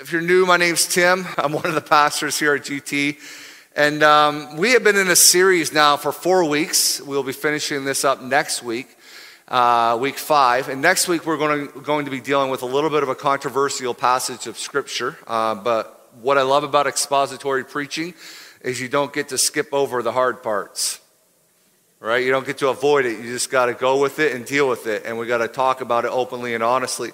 If you're new, my name's Tim. I'm one of the pastors here at GT. And um, we have been in a series now for four weeks. We'll be finishing this up next week, uh, week five. And next week, we're going to, going to be dealing with a little bit of a controversial passage of Scripture. Uh, but what I love about expository preaching is you don't get to skip over the hard parts right? You don't get to avoid it. You just got to go with it and deal with it. And we got to talk about it openly and honestly.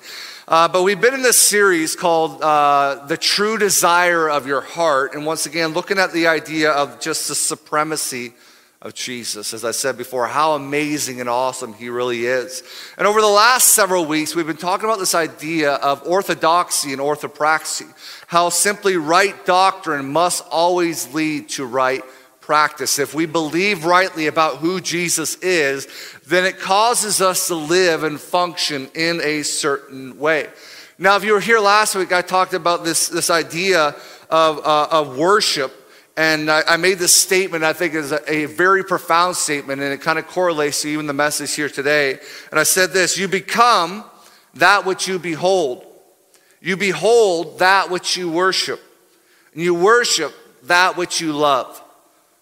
Uh, but we've been in this series called uh, The True Desire of Your Heart. And once again, looking at the idea of just the supremacy of Jesus. As I said before, how amazing and awesome he really is. And over the last several weeks, we've been talking about this idea of orthodoxy and orthopraxy, how simply right doctrine must always lead to right practice. If we believe rightly about who Jesus is, then it causes us to live and function in a certain way. Now, if you were here last week, I talked about this, this idea of, uh, of worship. And I, I, made this statement, I think is a, a very profound statement, and it kind of correlates to even the message here today. And I said this You become that which you behold. You behold that which you worship. And you worship that which you love.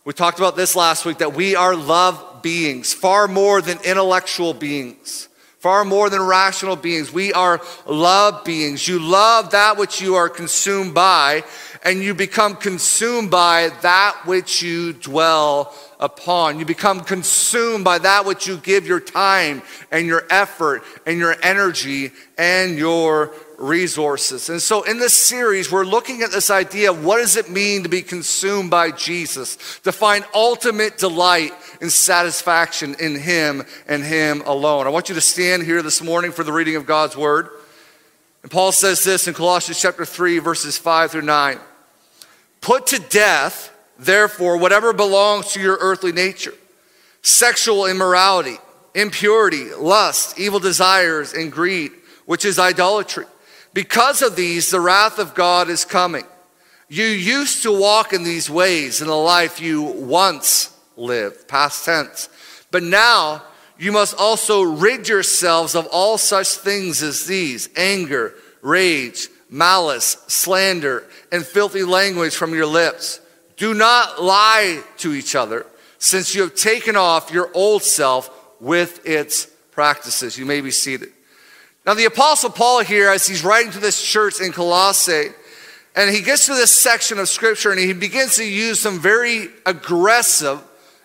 We talked about this last week that we are love beings, far more than intellectual beings, far more than rational beings. We are love beings. You love that which you are consumed by, and you become consumed by that which you dwell upon. You become consumed by that which you give your time and your effort and your energy and your resources. And so in this series, we're looking at this idea of what does it mean to be consumed by Jesus, to find ultimate delight and satisfaction in Him and Him alone. I want you to stand here this morning for the reading of God's Word. And Paul says this in Colossians chapter 3, verses 5 through 9. Put to death, therefore, whatever belongs to your earthly nature sexual immorality, impurity, lust, evil desires, and greed, which is idolatry. Because of these, the wrath of God is coming. You used to walk in these ways in the life you once lived, past tense. But now you must also rid yourselves of all such things as these anger, rage, malice, slander, and filthy language from your lips. Do not lie to each other, since you have taken off your old self with its practices. You may be seated. Now, the Apostle Paul here, as he's writing to this church in Colossae, and he gets to this section of scripture and he begins to use some very aggressive,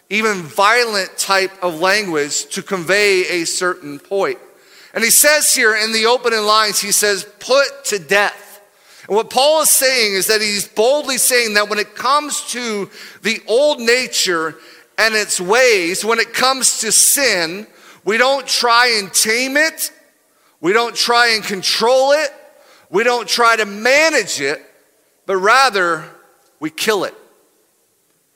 even violent type of language to convey a certain point. And he says here in the opening lines, he says, put to death. And what Paul is saying is that he's boldly saying that when it comes to the old nature and its ways, when it comes to sin, we don't try and tame it we don't try and control it. We don't try to manage it, but rather we kill it.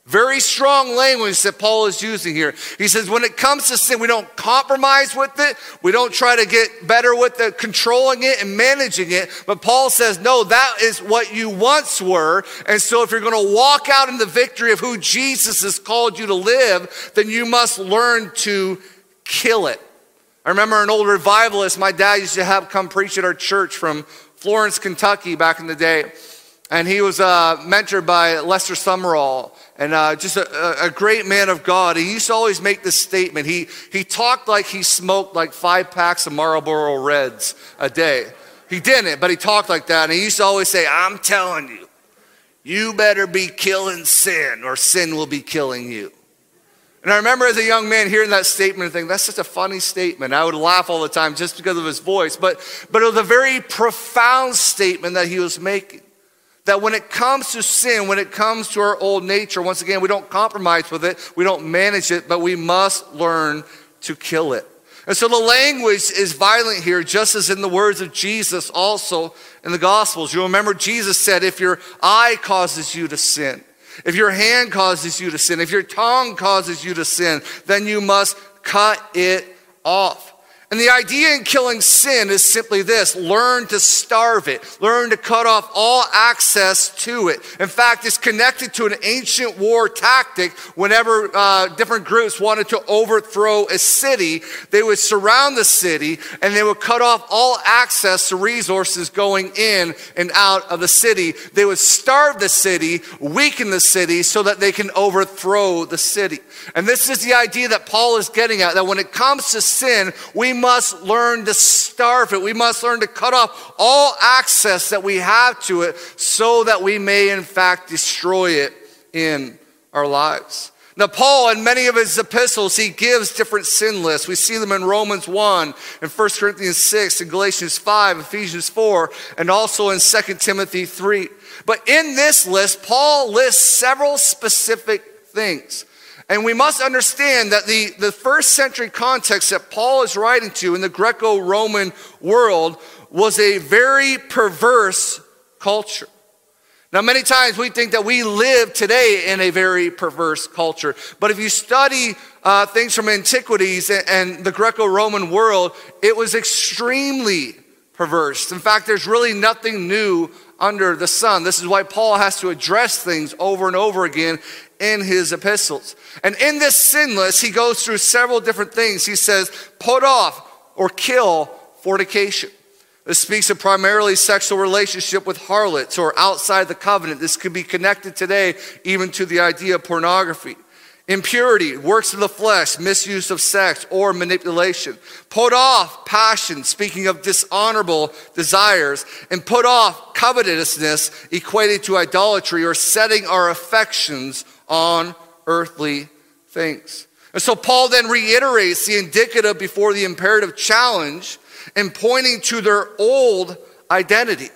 Very strong language that Paul is using here. He says, when it comes to sin, we don't compromise with it. We don't try to get better with the controlling it and managing it. But Paul says, no, that is what you once were. And so if you're going to walk out in the victory of who Jesus has called you to live, then you must learn to kill it. I remember an old revivalist my dad used to have come preach at our church from Florence, Kentucky back in the day. And he was uh, mentored by Lester Sumrall and uh, just a, a, great man of God. He used to always make this statement. He, he talked like he smoked like five packs of Marlboro Reds a day. He didn't, but he talked like that. And he used to always say, I'm telling you, you better be killing sin or sin will be killing you. And I remember as a young man hearing that statement and thinking, that's such a funny statement. I would laugh all the time just because of his voice. But, but it was a very profound statement that he was making. That when it comes to sin, when it comes to our old nature, once again, we don't compromise with it, we don't manage it, but we must learn to kill it. And so the language is violent here, just as in the words of Jesus also in the Gospels. You remember Jesus said, if your eye causes you to sin, if your hand causes you to sin, if your tongue causes you to sin, then you must cut it off. And the idea in killing sin is simply this learn to starve it, learn to cut off all access to it. In fact, it's connected to an ancient war tactic. Whenever uh, different groups wanted to overthrow a city, they would surround the city and they would cut off all access to resources going in and out of the city. They would starve the city, weaken the city so that they can overthrow the city. And this is the idea that Paul is getting at that when it comes to sin, we must learn to starve it. We must learn to cut off all access that we have to it so that we may, in fact, destroy it in our lives. Now, Paul, in many of his epistles, he gives different sin lists. We see them in Romans 1, in 1 Corinthians 6, in Galatians 5, Ephesians 4, and also in 2 Timothy 3. But in this list, Paul lists several specific things. And we must understand that the, the first century context that Paul is writing to in the Greco Roman world was a very perverse culture. Now, many times we think that we live today in a very perverse culture. But if you study uh, things from antiquities and, and the Greco Roman world, it was extremely perverse. In fact, there's really nothing new under the sun. This is why Paul has to address things over and over again in his epistles. And in this sin list, he goes through several different things. He says, put off or kill fornication. This speaks of primarily sexual relationship with harlots or outside the covenant. This could be connected today even to the idea of pornography. Impurity, works of the flesh, misuse of sex, or manipulation. Put off passion, speaking of dishonorable desires, and put off covetousness, equated to idolatry or setting our affections on earthly things. And so Paul then reiterates the indicative before the imperative challenge and pointing to their old identity.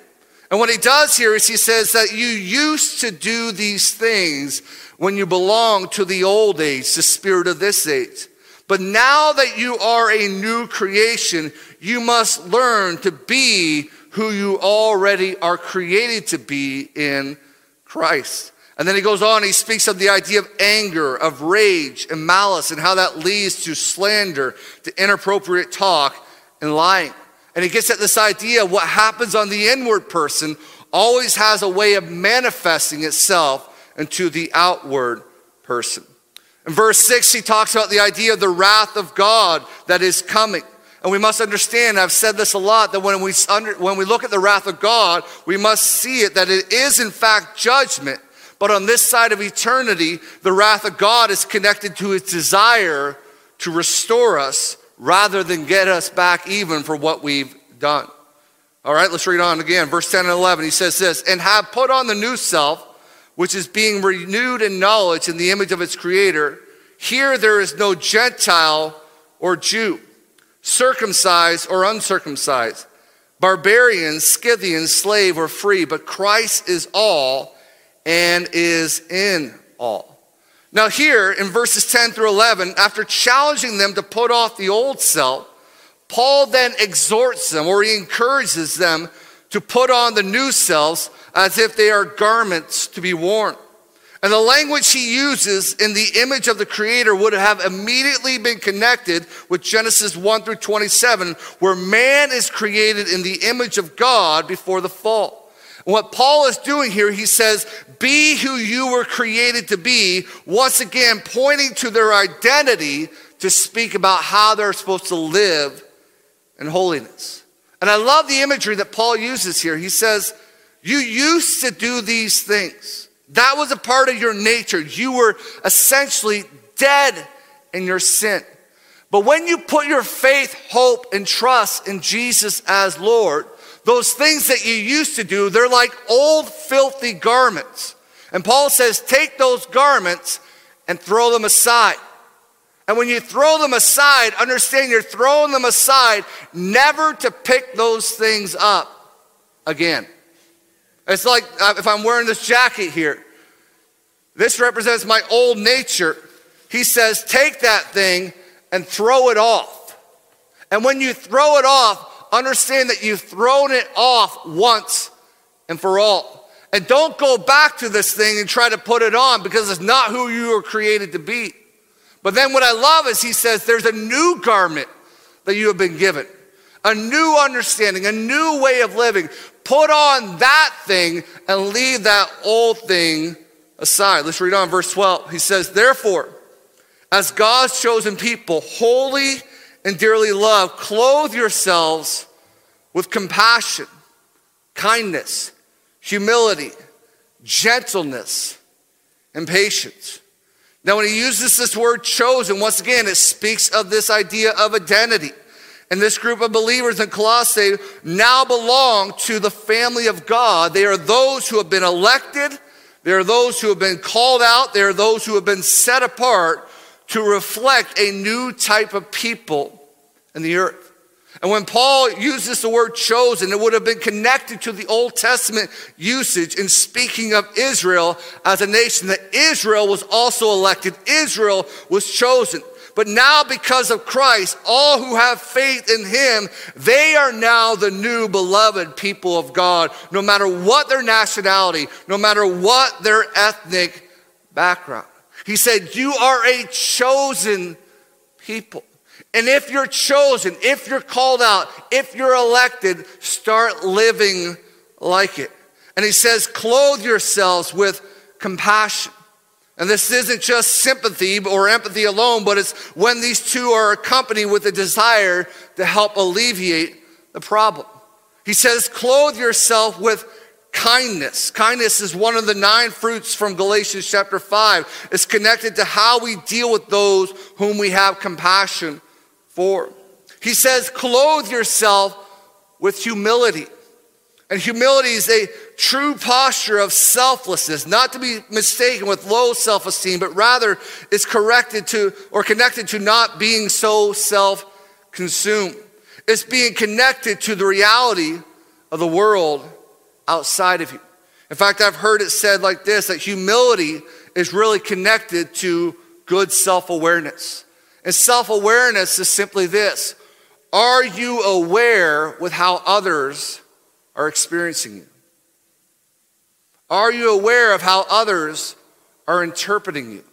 And what he does here is he says that you used to do these things when you belong to the old age, the spirit of this age. But now that you are a new creation, you must learn to be who you already are created to be in Christ. And then he goes on, he speaks of the idea of anger, of rage, and malice, and how that leads to slander, to inappropriate talk, and lying. And he gets at this idea of what happens on the inward person always has a way of manifesting itself into the outward person. In verse 6, he talks about the idea of the wrath of God that is coming. And we must understand, I've said this a lot, that when we, under, when we look at the wrath of God, we must see it that it is in fact judgment. But on this side of eternity, the wrath of God is connected to his desire to restore us rather than get us back even for what we've done. All right, let's read on again. Verse 10 and 11, he says this, and have put on the new self, which is being renewed in knowledge in the image of its creator. Here there is no Gentile or Jew, circumcised or uncircumcised, barbarian, Scythian, slave or free, but Christ is all and is in all. Now, here in verses 10 through 11, after challenging them to put off the old self, Paul then exhorts them or he encourages them to put on the new selves as if they are garments to be worn. And the language he uses in the image of the Creator would have immediately been connected with Genesis 1 through 27, where man is created in the image of God before the fall. And what Paul is doing here, he says, be who you were created to be, once again pointing to their identity to speak about how they're supposed to live in holiness. And I love the imagery that Paul uses here. He says, you used to do these things. That was a part of your nature. You were essentially dead in your sin. But when you put your faith, hope, and trust in Jesus as Lord, those things that you used to do, they're like old filthy garments. And Paul says, take those garments and throw them aside. And when you throw them aside, understand you're throwing them aside never to pick those things up again. It's like uh, if I'm wearing this jacket here, this represents my old nature. He says, take that thing and throw it off. And when you throw it off, understand that you've thrown it off once and for all. And don't go back to this thing and try to put it on because it's not who you were created to be. But then what I love is he says there's a new garment that you have been given. A new understanding, a new way of living. Put on that thing and leave that old thing aside. Let's read on verse 12. He says, Therefore, as God's chosen people, holy and dearly loved, clothe yourselves with compassion, kindness, humility, gentleness, and patience. Now, when he uses this word chosen, once again, it speaks of this idea of identity. And this group of believers in Colossae now belong to the family of God. They are those who have been elected, they are those who have been called out, they are those who have been set apart to reflect a new type of people in the earth. And when Paul uses the word chosen, it would have been connected to the Old Testament usage in speaking of Israel as a nation, that Israel was also elected, Israel was chosen. But now, because of Christ, all who have faith in him, they are now the new beloved people of God, no matter what their nationality, no matter what their ethnic background. He said, You are a chosen people. And if you're chosen, if you're called out, if you're elected, start living like it. And he says, clothe yourselves with compassion. And this isn't just sympathy or empathy alone, but it's when these two are accompanied with a desire to help alleviate the problem. He says, clothe yourself with kindness. Kindness is one of the nine fruits from Galatians chapter 5. It's connected to how we deal with those whom we have compassion for. He says, clothe yourself with humility. And humility is a true posture of selflessness, not to be mistaken with low self esteem, but rather is corrected to or connected to not being so self consumed. It's being connected to the reality of the world outside of you. In fact, I've heard it said like this that humility is really connected to good self awareness. And self awareness is simply this Are you aware with how others are experiencing you? Are you aware of how others are interpreting you?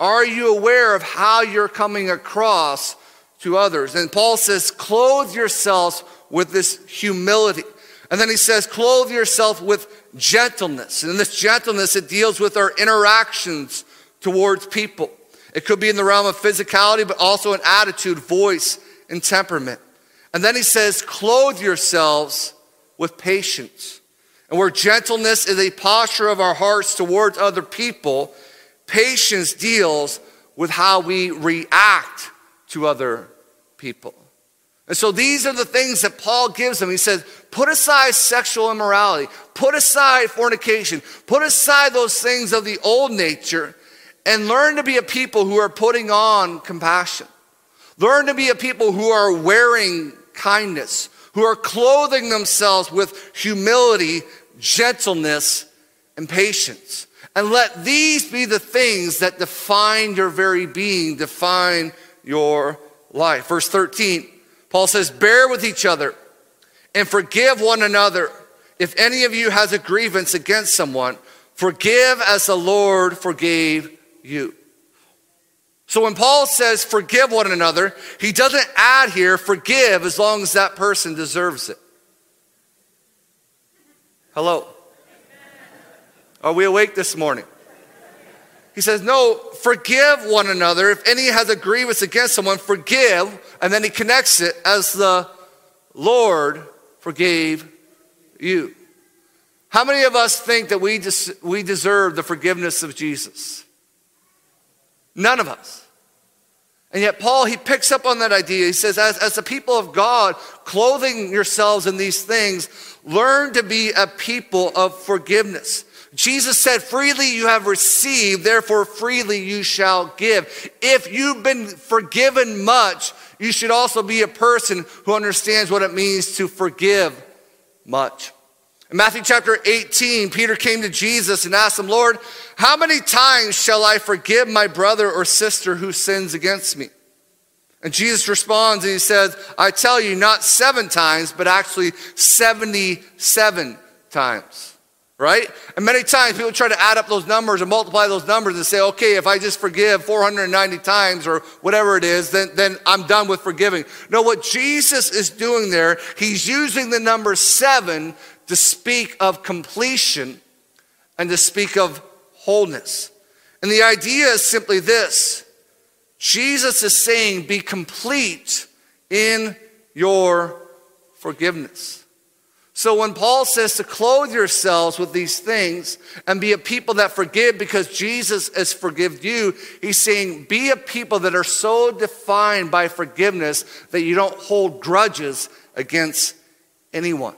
Are you aware of how you're coming across to others? And Paul says, clothe yourselves with this humility. And then he says, clothe yourself with gentleness. And in this gentleness, it deals with our interactions towards people. It could be in the realm of physicality, but also an attitude, voice, and temperament. And then he says, clothe yourselves with patience. And where gentleness is a posture of our hearts towards other people, patience deals with how we react to other people. And so these are the things that Paul gives them. He says, put aside sexual immorality, put aside fornication, put aside those things of the old nature, and learn to be a people who are putting on compassion. Learn to be a people who are wearing kindness, who are clothing themselves with humility, gentleness, and patience. And let these be the things that define your very being, define your life. Verse 13, Paul says, Bear with each other and forgive one another. If any of you has a grievance against someone, forgive as the Lord forgave you. So when Paul says forgive one another, he doesn't add here forgive as long as that person deserves it. Hello? Are we awake this morning? He says, No, forgive one another. If any has a grievance against someone, forgive. And then he connects it as the Lord forgave you. How many of us think that we, des- we deserve the forgiveness of Jesus? None of us. And yet, Paul, he picks up on that idea. He says, as, as the people of God, clothing yourselves in these things, learn to be a people of forgiveness. Jesus said, freely you have received, therefore freely you shall give. If you've been forgiven much, you should also be a person who understands what it means to forgive much. In Matthew chapter 18, Peter came to Jesus and asked him, Lord, how many times shall I forgive my brother or sister who sins against me? And Jesus responds and he says, I tell you, not seven times, but actually 77 times. right? And many times people try to add up those numbers and multiply those numbers and say, okay, if I just forgive 490 times or whatever it is, then, then I'm done with forgiving. No, what Jesus is doing there, he's using the number seven to speak of completion and to speak of wholeness. And the idea is simply this Jesus is saying, be complete in your forgiveness. So when Paul says to clothe yourselves with these things and be a people that forgive because Jesus has forgiven you, he's saying be a people that are so defined by forgiveness that you don't hold grudges against anyone.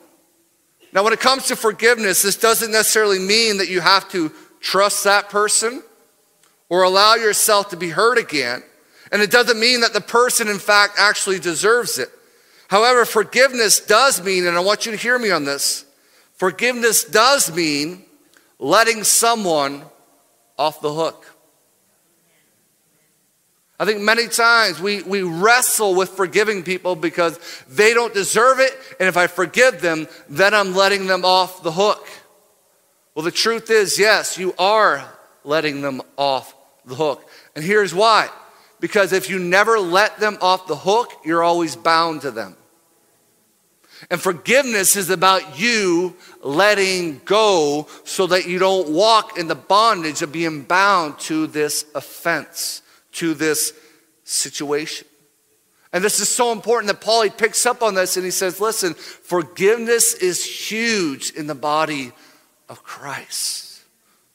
Now, when it comes to forgiveness, this doesn't necessarily mean that you have to trust that person or allow yourself to be hurt again. And it doesn't mean that the person, in fact, actually deserves it. However, forgiveness does mean, and I want you to hear me on this forgiveness does mean letting someone off the hook. I think many times we, we wrestle with forgiving people because they don't deserve it, and if I forgive them, then I'm letting them off the hook. Well, the truth is, yes, you are letting them off the hook. And here's why because if you never let them off the hook, you're always bound to them. And forgiveness is about you letting go so that you don't walk in the bondage of being bound to this offense, to this situation. And this is so important that Paul he picks up on this and he says, listen, forgiveness is huge in the body of Christ.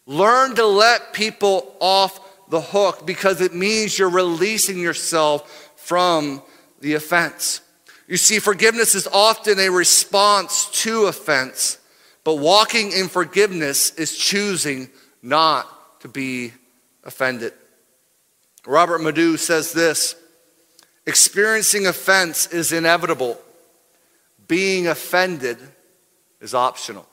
Learn to let people off the hook because it means you're releasing yourself from the offense. You see, forgiveness is often a response to offense, but walking in forgiveness is choosing not to be offended. Robert Madu says this experiencing offense is inevitable, being offended is optional.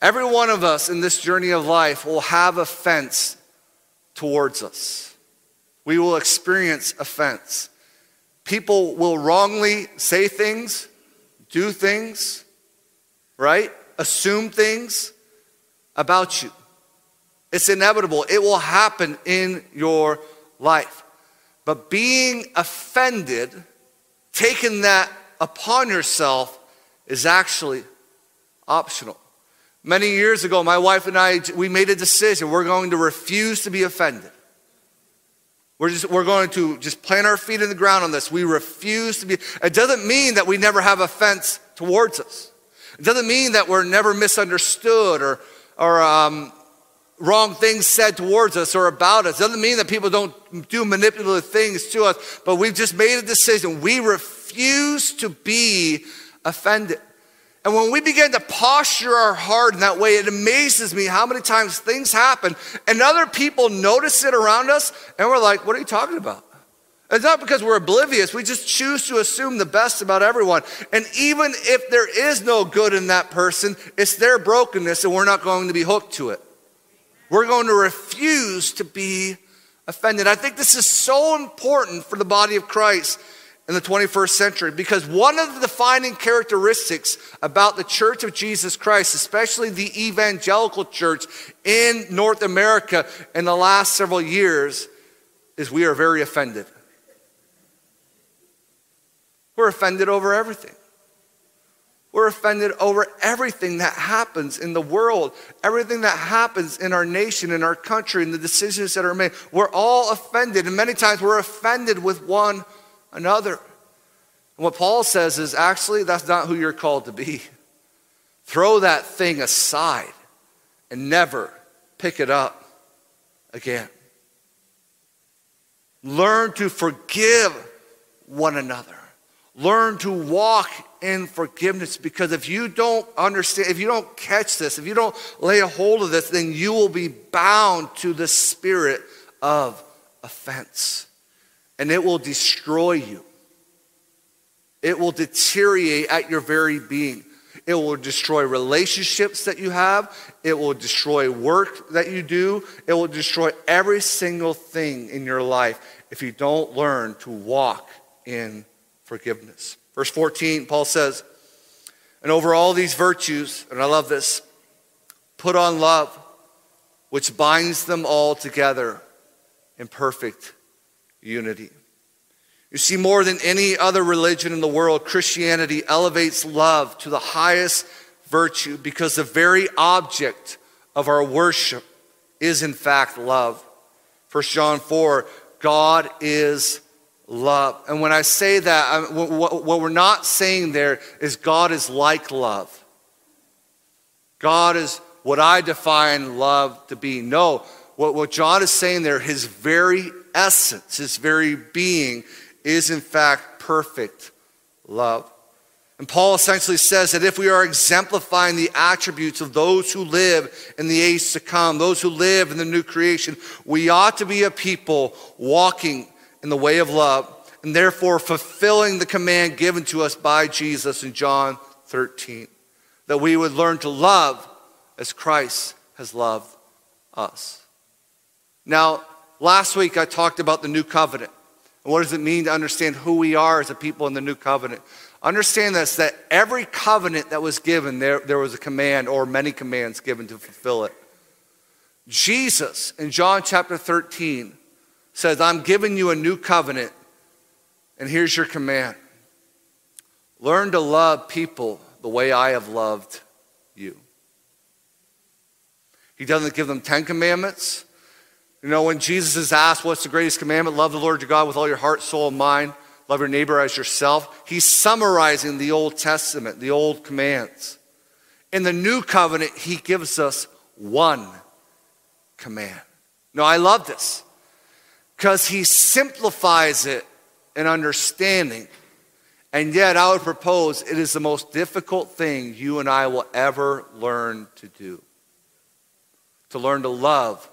Every one of us in this journey of life will have offense towards us. We will experience offense. People will wrongly say things, do things, right? Assume things about you. It's inevitable. It will happen in your life. But being offended, taking that upon yourself, is actually optional. Many years ago, my wife and I, we made a decision. We're going to refuse to be offended. We're, just, we're going to just plant our feet in the ground on this. We refuse to be. It doesn't mean that we never have offense towards us. It doesn't mean that we're never misunderstood or, or um, wrong things said towards us or about us. Doesn't mean that people don't do manipulative things to us, but we've just made a decision. We refuse to be offended. And when we begin to posture our heart in that way, it amazes me how many times things happen and other people notice it around us and we're like, what are you talking about? It's not because we're oblivious. We just choose to assume the best about everyone. And even if there is no good in that person, it's their brokenness and we're not going to be hooked to it. We're going to refuse to be offended. I think this is so important for the body of Christ in the 21st century because one of the defining characteristics about the Church of Jesus Christ, especially the evangelical church in North America in the last several years, is we are very offended. We're offended over everything. We're offended over everything that happens in the world, everything that happens in our nation, in our country, and the decisions that are made. We're all offended, and many times we're offended with one another. And what Paul says is actually, that's not who you're called to be. Throw that thing aside and never pick it up again. Learn to forgive one another. Learn to walk in forgiveness because if you don't understand, if you don't catch this, if you don't lay a hold of this, then you will be bound to the spirit of offense and it will destroy you. It will deteriorate at your very being. It will destroy relationships that you have. It will destroy work that you do. It will destroy every single thing in your life if you don't learn to walk in forgiveness. Verse 14, Paul says, And over all these virtues, and I love this, put on love, which binds them all together in perfect unity. You see, more than any other religion in the world, Christianity elevates love to the highest virtue because the very object of our worship is, in fact, love. 1 John 4 God is love. And when I say that, what we're not saying there is God is like love. God is what I define love to be. No, what, what John is saying there, his very essence, his very being, is in fact perfect love. And Paul essentially says that if we are exemplifying the attributes of those who live in the age to come, those who live in the new creation, we ought to be a people walking in the way of love and therefore fulfilling the command given to us by Jesus in John 13. That we would learn to love as Christ has loved us. Now, last week I talked about the new covenant. And what does it mean to understand who we are as a people in the new covenant? Understand this that every covenant that was given, there, there was a command or many commands given to fulfill it. Jesus in John chapter 13 says, I'm giving you a new covenant, and here's your command learn to love people the way I have loved you. He doesn't give them 10 commandments. You know, when Jesus is asked, What's the greatest commandment? Love the Lord your God with all your heart, soul, and mind. Love your neighbor as yourself. He's summarizing the Old Testament, the old commands. In the new covenant, he gives us one command. Now, I love this because he simplifies it in understanding. And yet, I would propose it is the most difficult thing you and I will ever learn to do to learn to love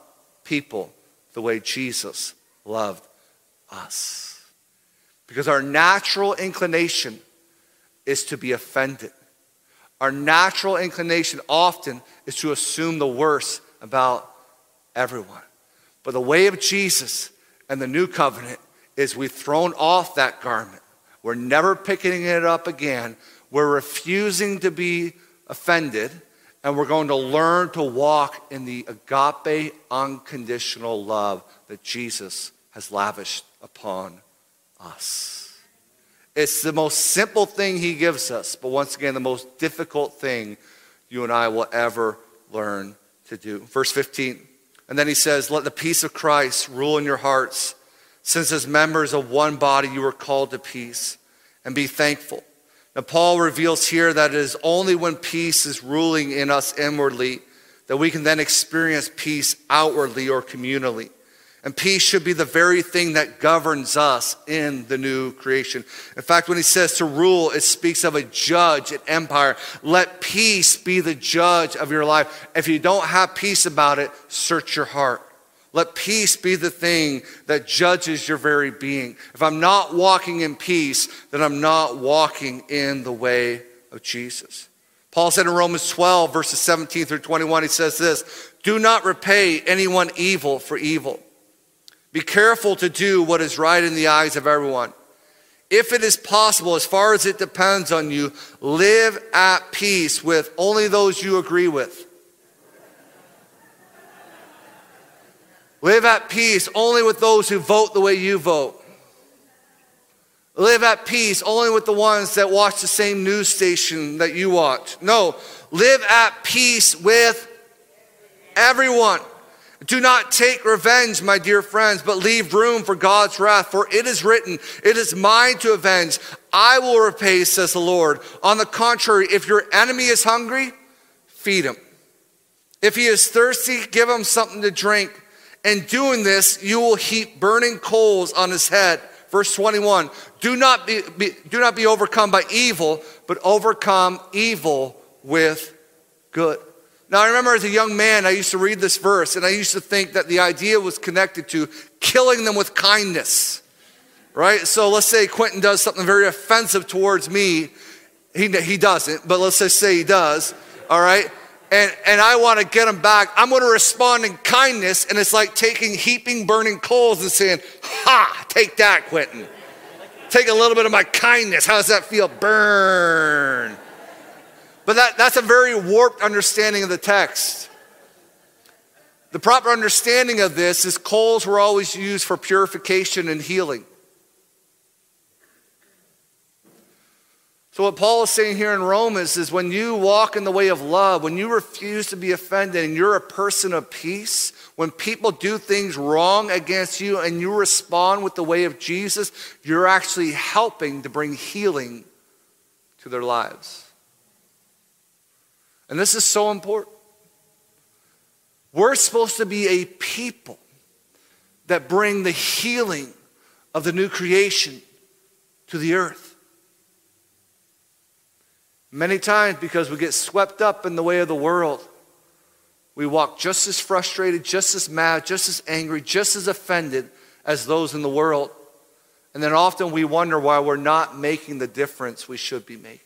people the way Jesus loved us. Because our natural inclination is to be offended. Our natural inclination often is to assume the worst about everyone. But the way of Jesus and the new covenant is we've thrown off that garment. We're never picking it up again. We're refusing to be offended, and we're going to learn to walk in the agape, unconditional love that Jesus has lavished upon us. It's the most simple thing he gives us, but once again, the most difficult thing you and I will ever learn to do. Verse 15. And then he says, Let the peace of Christ rule in your hearts, since as members of one body you were called to peace, and be thankful. Now, Paul reveals here that it is only when peace is ruling in us inwardly that we can then experience peace outwardly or communally. And peace should be the very thing that governs us in the new creation. In fact, when he says to rule, it speaks of a judge, an empire. Let peace be the judge of your life. If you don't have peace about it, search your heart. Let peace be the thing that judges your very being. If I'm not walking in peace, then I'm not walking in the way of Jesus. Paul said in Romans 12, verses 17 through 21, he says this Do not repay anyone evil for evil. Be careful to do what is right in the eyes of everyone. If it is possible, as far as it depends on you, live at peace with only those you agree with. Live at peace only with those who vote the way you vote. Live at peace only with the ones that watch the same news station that you watch. No, live at peace with everyone. Do not take revenge, my dear friends, but leave room for God's wrath. For it is written, It is mine to avenge. I will repay, says the Lord. On the contrary, if your enemy is hungry, feed him. If he is thirsty, give him something to drink. In doing this, you will heap burning coals on his head. Verse 21 Do not be, be do not be overcome by evil, but overcome evil with good. Now, I remember as a young man, I used to read this verse and I used to think that the idea was connected to killing them with kindness, right? So let's say Quentin does something very offensive towards me. He, he doesn't, but let's just say he does, all right? And, and I want to get him back. I'm going to respond in kindness, and it's like taking heaping burning coals and saying, Ha, take that, Quentin. Take a little bit of my kindness. How does that feel? Burn. But that, that's a very warped understanding of the text. The proper understanding of this is coals were always used for purification and healing. So, what Paul is saying here in Romans is when you walk in the way of love, when you refuse to be offended and you're a person of peace, when people do things wrong against you and you respond with the way of Jesus, you're actually helping to bring healing to their lives. And this is so important. We're supposed to be a people that bring the healing of the new creation to the earth. Many times, because we get swept up in the way of the world, we walk just as frustrated, just as mad, just as angry, just as offended as those in the world. And then often we wonder why we're not making the difference we should be making.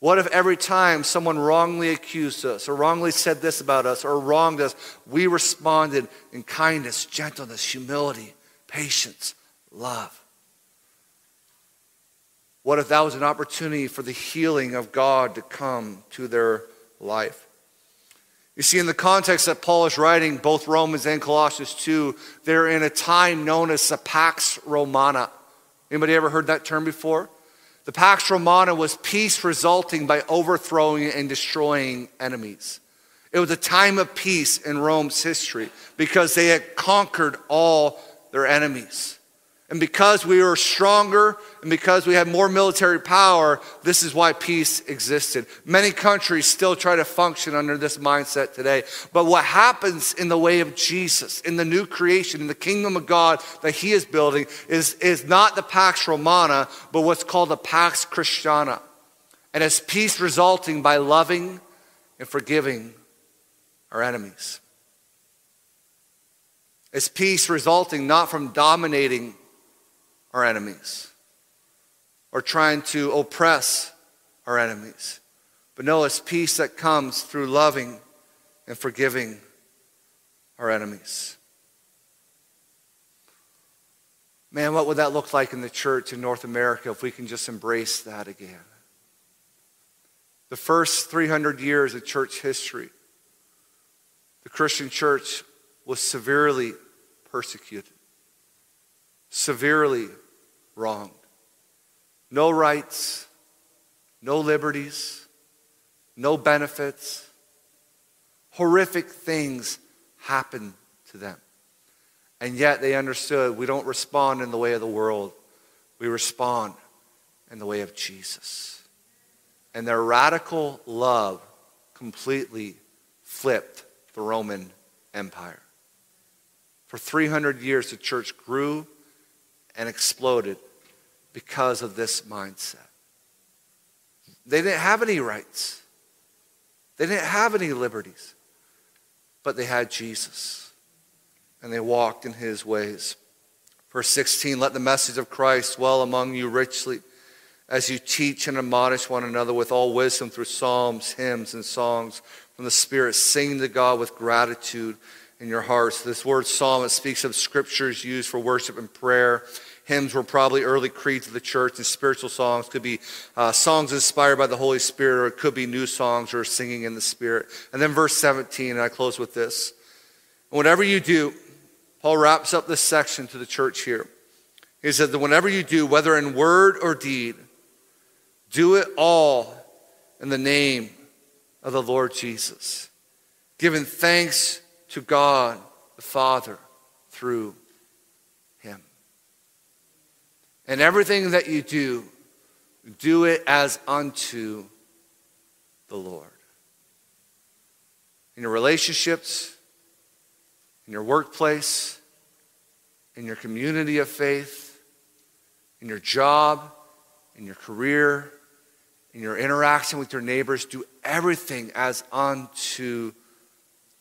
What if every time someone wrongly accused us or wrongly said this about us or wronged us, we responded in kindness, gentleness, humility, patience, love? What if that was an opportunity for the healing of God to come to their life? You see, in the context that Paul is writing, both Romans and Colossians 2, they're in a time known as the Pax Romana. Anybody ever heard that term before? The Pax Romana was peace resulting by overthrowing and destroying enemies. It was a time of peace in Rome's history because they had conquered all their enemies. And because we were stronger and because we had more military power, this is why peace existed. Many countries still try to function under this mindset today. But what happens in the way of Jesus, in the new creation, in the kingdom of God that he is building, is, is not the Pax Romana, but what's called the Pax Christiana. And it's peace resulting by loving and forgiving our enemies. It's peace resulting not from dominating our enemies or trying to oppress our enemies. But no, it's peace that comes through loving and forgiving our enemies. Man, what would that look like in the church in North America if we can just embrace that again? The first 300 years of church history, the Christian church was severely persecuted, severely wronged. No rights, no liberties, no benefits. Horrific things happened to them. And yet they understood we don't respond in the way of the world, we respond in the way of Jesus. And their radical love completely flipped the Roman Empire. For 300 years, the church grew and exploded because of this mindset. They didn't have any rights, they didn't have any liberties, but they had Jesus and they walked in his ways. Verse 16 Let the message of Christ dwell among you richly as you teach and admonish one another with all wisdom through psalms, hymns, and songs from the Spirit, singing to God with gratitude in your hearts. This word psalm, it speaks of scriptures used for worship and prayer. Hymns were probably early creeds of the church, and spiritual songs could be uh, songs inspired by the Holy Spirit, or it could be new songs or singing in the Spirit. And then verse 17, and I close with this. Whatever you do, Paul wraps up this section to the church here. He says that whenever you do, whether in word or deed, do it all in the name of the Lord Jesus, giving thanks to God the Father through And everything that you do, do it as unto the Lord. In your relationships, in your workplace, in your community of faith, in your job, in your career, in your interaction with your neighbors, do everything as unto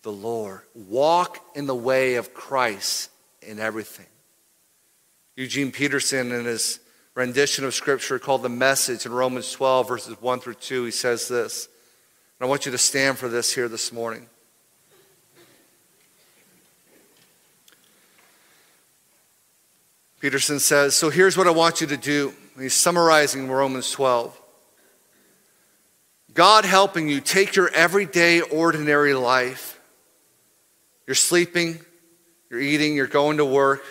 the Lord. Walk in the way of Christ in everything. Eugene Peterson, in his rendition of Scripture called The Message in Romans 12, verses 1 through 2, he says this. And I want you to stand for this here this morning. Peterson says, So here's what I want you to do. He's summarizing Romans 12. God helping you take your everyday, ordinary life. You're sleeping, you're eating, you're going to work,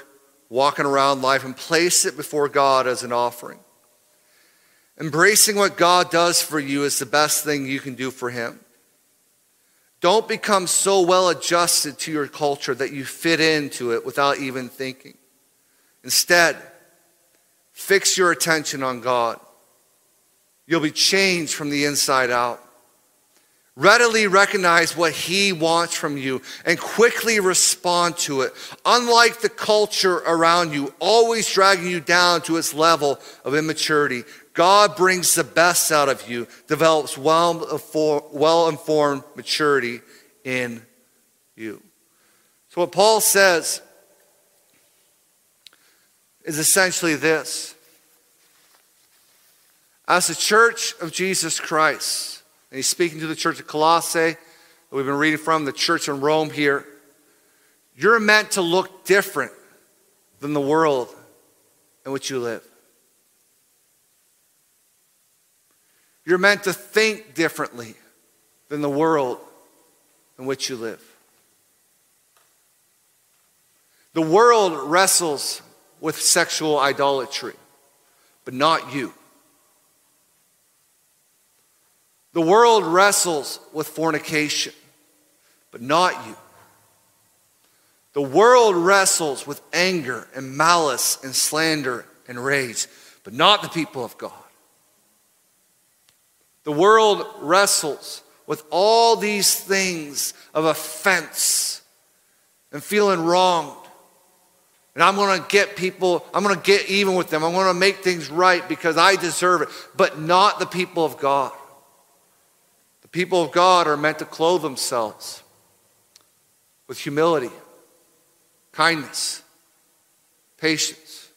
walking around life, and place it before God as an offering. Embracing what God does for you is the best thing you can do for Him. Don't become so well adjusted to your culture that you fit into it without even thinking. Instead, fix your attention on God. You'll be changed from the inside out. Readily recognize what He wants from you and quickly respond to it. Unlike the culture around you, always dragging you down to its level of immaturity, God brings the best out of you, develops well informed maturity in you. So, what Paul says is essentially this As the church of Jesus Christ, and he's speaking to the church of Colossae, that we've been reading from, the church in Rome here, you're meant to look different than the world in which you live. You're meant to think differently than the world in which you live. The world wrestles with sexual idolatry, but not you. The world wrestles with fornication, but not you. The world wrestles with anger and malice and slander and rage, but not the people of God. The world wrestles with all these things of offense and feeling wronged. And I'm going to get people, I'm going to get even with them. I'm going to make things right because I deserve it, but not the people of God. The people of God are meant to clothe themselves with humility, kindness, patience,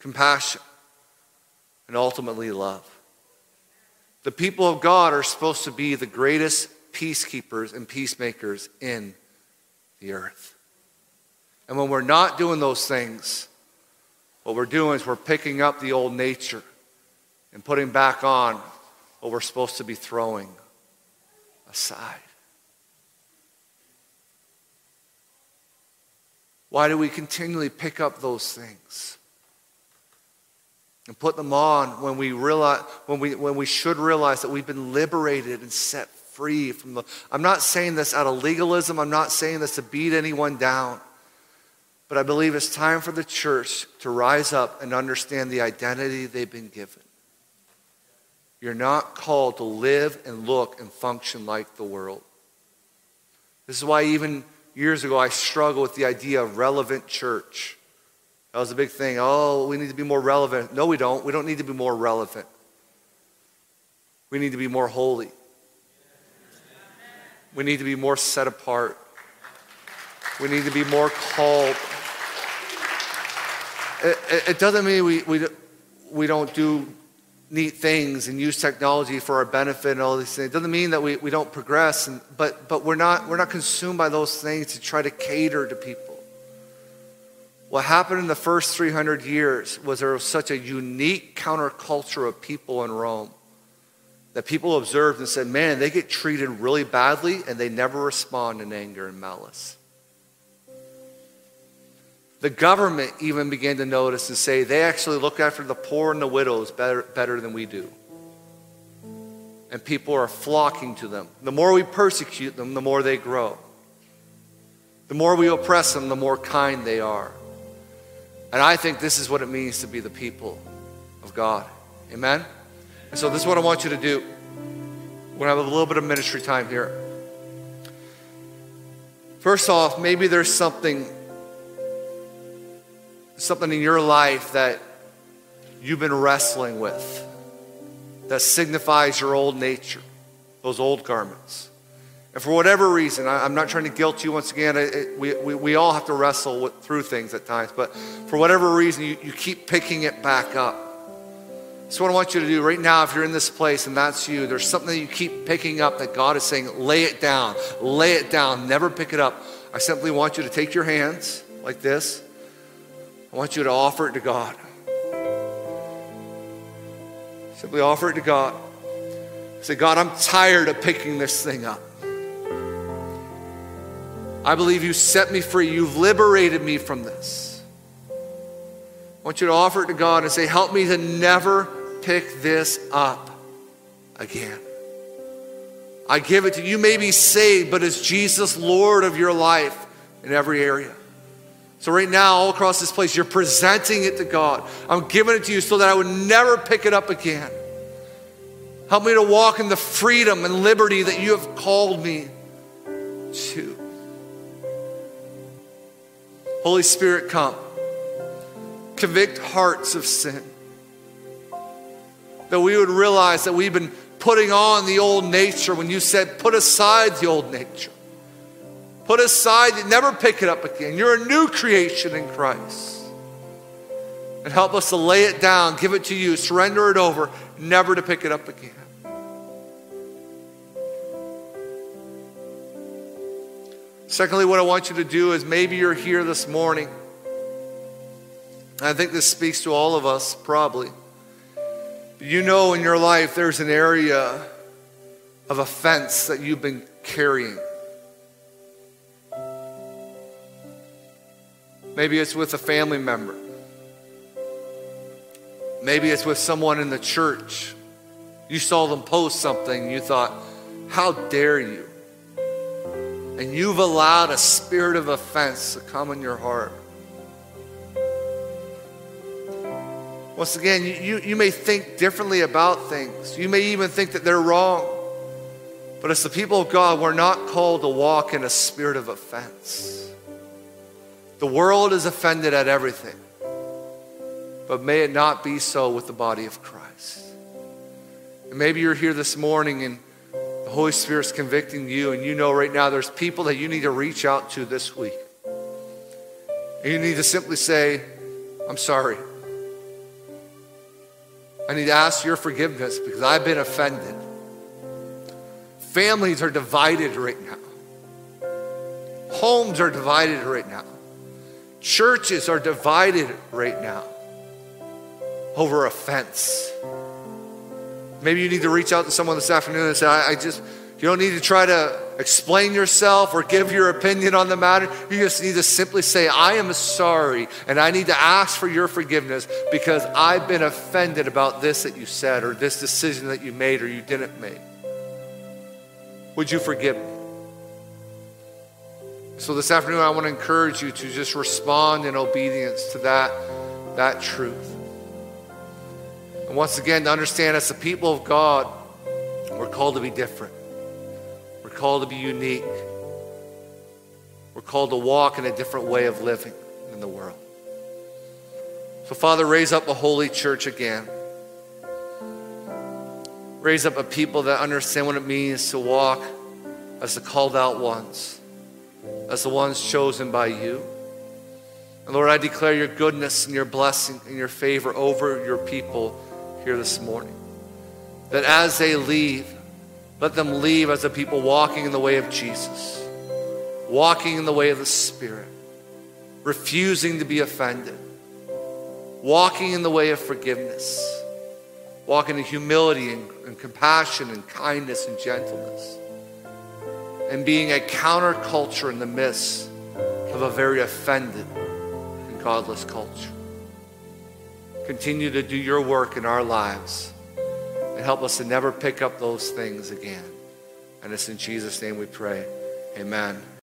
compassion, and ultimately love. The people of God are supposed to be the greatest peacekeepers and peacemakers in the earth. And when we're not doing those things, what we're doing is we're picking up the old nature and putting back on what we're supposed to be throwing aside. Why do we continually pick up those things? and put them on when we realize when we when we should realize that we've been liberated and set free from the I'm not saying this out of legalism, I'm not saying this to beat anyone down. But I believe it's time for the church to rise up and understand the identity they've been given. You're not called to live and look and function like the world. This is why even years ago I struggled with the idea of relevant church. That was a big thing. Oh, we need to be more relevant. No, we don't. We don't need to be more relevant. We need to be more holy. We need to be more set apart. We need to be more called. It, it, it doesn't mean we, we, we don't do neat things and use technology for our benefit and all these things. It doesn't mean that we, we don't progress, and, but, but we're, not, we're not consumed by those things to try to cater to people. What happened in the first 300 years was there was such a unique counterculture of people in Rome that people observed and said, man, they get treated really badly and they never respond in anger and malice. The government even began to notice and say they actually look after the poor and the widows better, better than we do. And people are flocking to them. The more we persecute them, the more they grow. The more we oppress them, the more kind they are. And I think this is what it means to be the people of God. Amen? And so, this is what I want you to do. We're going to have a little bit of ministry time here. First off, maybe there's something something in your life that you've been wrestling with that signifies your old nature, those old garments. And for whatever reason, I, am not trying to guilt you once again. It, it, we, we, we, all have to wrestle with, through things at times, but for whatever reason, you, you keep picking it back up. So, what I want you to do right now, if you're in this place and that's you, there's something that you keep picking up that God is saying, lay it down, lay it down, never pick it up. I simply want you to take your hands like this. I want you to offer it to God. Simply offer it to God. Say, God, I'm tired of picking this thing up. I believe you set me free. You've liberated me from this. I want you to offer it to God and say, Help me to never pick this up again. I give it to you. You may be saved, but is Jesus Lord of your life in every area? So, right now, all across this place, you're presenting it to God. I'm giving it to you so that I would never pick it up again. Help me to walk in the freedom and liberty that you have called me to. Holy Spirit, come. Convict hearts of sin. That we would realize that we've been putting on the old nature when you said, put aside the old nature. Put aside, never pick it up again. You're a new creation in Christ. And help us to lay it down, give it to you, surrender it over, never to pick it up again. Secondly, what I want you to do is maybe you're here this morning. I think this speaks to all of us, probably. You know in your life there's an area of offense that you've been carrying. Maybe it's with a family member. Maybe it's with someone in the church. You saw them post something, and you thought, how dare you? and you've allowed a spirit of offense to come in your heart. Once again, you, you, may think differently about things. You may even think that they're wrong. But as the people of God, we're not called to walk in a spirit of offense. The world is offended at everything. But may it not be so with the body of Christ. And maybe you're here this morning and the Holy Spirit's convicting you, and you know right now there's people that you need to reach out to this week. And you need to simply say, I'm sorry. I need to ask your forgiveness because I've been offended. Families are divided right now. Homes are divided right now. Churches are divided right now over offense. Maybe you need to reach out to someone this afternoon and say, I, I just, you don't need to try to explain yourself or give your opinion on the matter. You just need to simply say, I am sorry and I need to ask for your forgiveness because I've been offended about this that you said or this decision that you made or you didn't make. Would you forgive me? So this afternoon, I want to encourage you to just respond in obedience to that, that truth. And once again, to understand as the people of God, we're called to be different. We're called to be unique. We're called to walk in a different way of living in the world. So, Father, raise up a holy church again. Raise up a people that understand what it means to walk as the called out ones, as the ones chosen by you. And Lord, I declare your goodness and your blessing and your favor over your people here this morning. That as they leave, let them leave as a people walking in the way of Jesus, walking in the way of the Spirit, refusing to be offended, walking in the way of forgiveness, walking in humility and, and compassion and kindness and gentleness, and being a counterculture in the midst of a very offended and godless culture. Continue to do your work in our lives and help us to never pick up those things again. And it's in Jesus' name we pray. Amen.